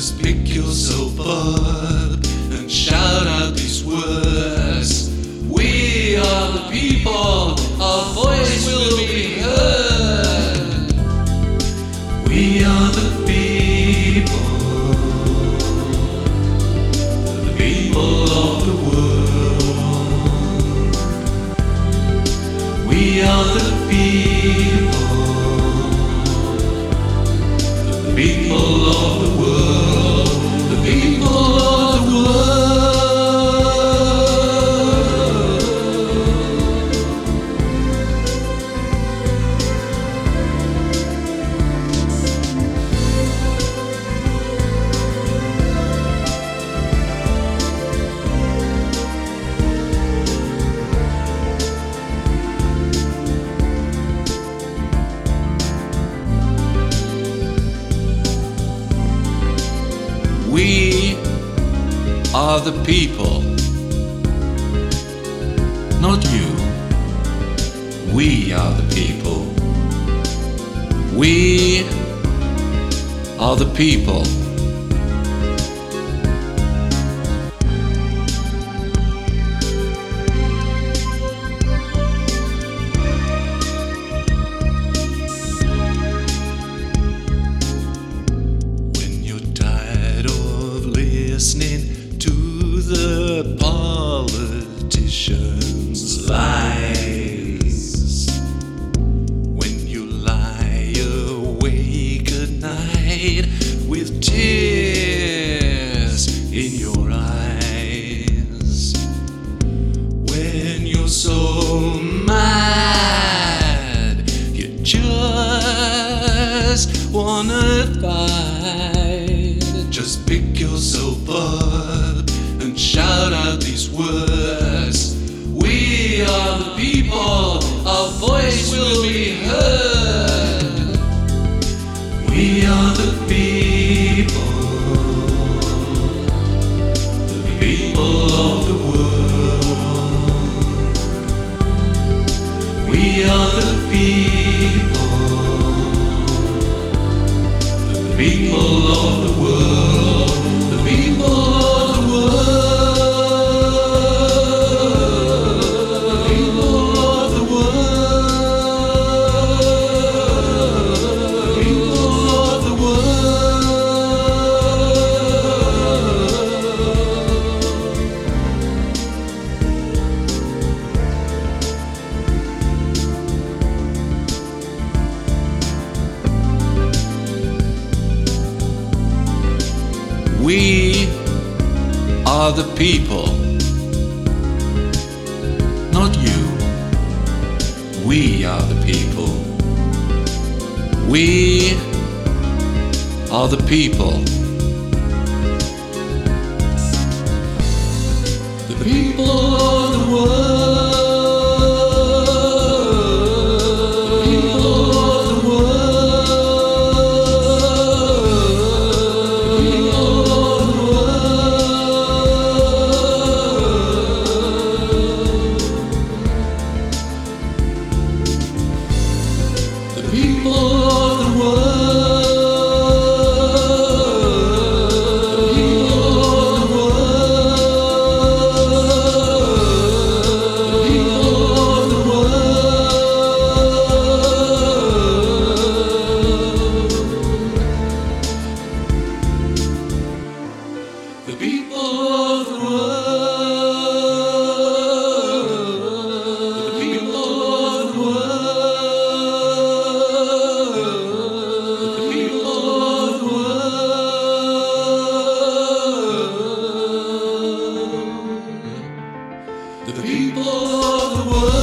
Just pick yourself up and shout out these words. We are the people, our voice will be heard. We are the people, the people of the world. We are the people. are the people, not you. We are the people. We are the people. politicians' lies. When you lie awake at night. We are the people, not you. We are the people. We are the people. The people. the people of the world.